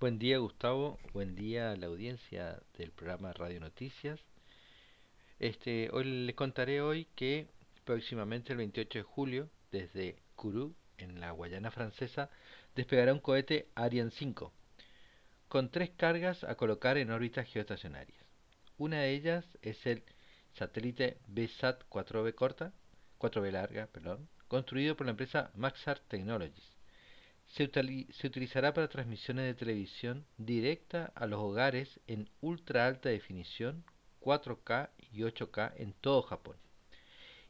Buen día Gustavo, buen día a la audiencia del programa Radio Noticias. Este, hoy les contaré hoy que próximamente el 28 de julio desde Kourou en la Guayana francesa despegará un cohete Ariane 5 con tres cargas a colocar en órbitas geoestacionarias. Una de ellas es el satélite BSAT 4B corta, 4B larga, perdón, construido por la empresa Maxar Technologies. Se, utilizará para transmisiones de televisión directa a los hogares en ultra alta definición, 4K y 8K en todo Japón.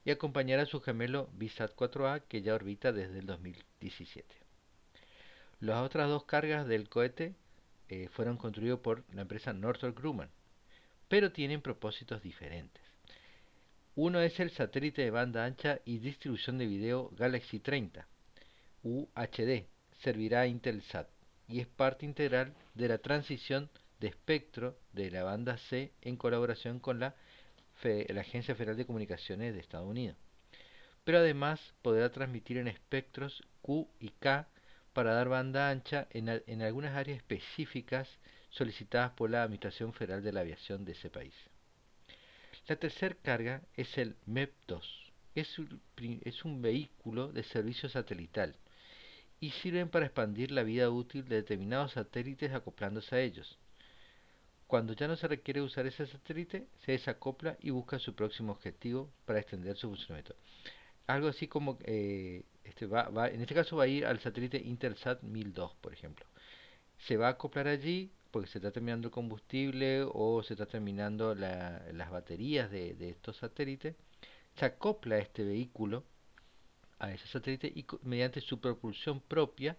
Y acompañará a su gemelo BSAT 4A que ya orbita desde el 2017. Las otras dos cargas del cohete eh, fueron construidos por la empresa Northrop Grumman, pero tienen propósitos diferentes. Uno es el satélite de banda ancha y distribución de video Galaxy 30, UHD, servirá a Intelsat y es parte integral de la transición de espectro de la banda C en colaboración con la, Agencia Federal de Comunicaciones de Estados Unidos. Pero además podrá transmitir en espectros Q y K para dar banda ancha en, algunas áreas específicas solicitadas por la Administración Federal de la Aviación de ese país. La tercera carga es el MEP-2. Es un, es un vehículo de servicio satelital y sirven para expandir la vida útil de determinados satélites acoplándose a ellos. Cuando ya no se requiere usar ese satélite, se desacopla y busca su próximo objetivo para extender su funcionamiento. Algo así como, eh, este va, va, en este caso va a ir al satélite Intersat 1002, por ejemplo. Se va a acoplar allí, porque se está terminando el combustible o se está terminando las baterías de, estos satélites, se acopla este vehículo, a ese satélite, y mediante su propulsión propia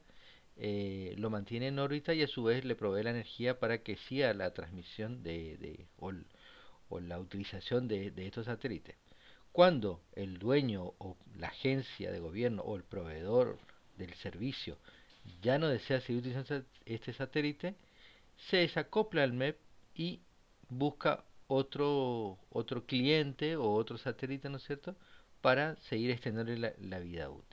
eh, lo mantiene en órbita y a su vez le provee la energía para que siga la transmisión de, o, la utilización de, de estos satélites. Cuando el dueño o la agencia de gobierno o el proveedor del servicio ya no desea seguir utilizando este satélite, se desacopla el MEP y busca otro, otro cliente o otro satélite, ¿no es cierto?, para seguir extendiendo la vida útil.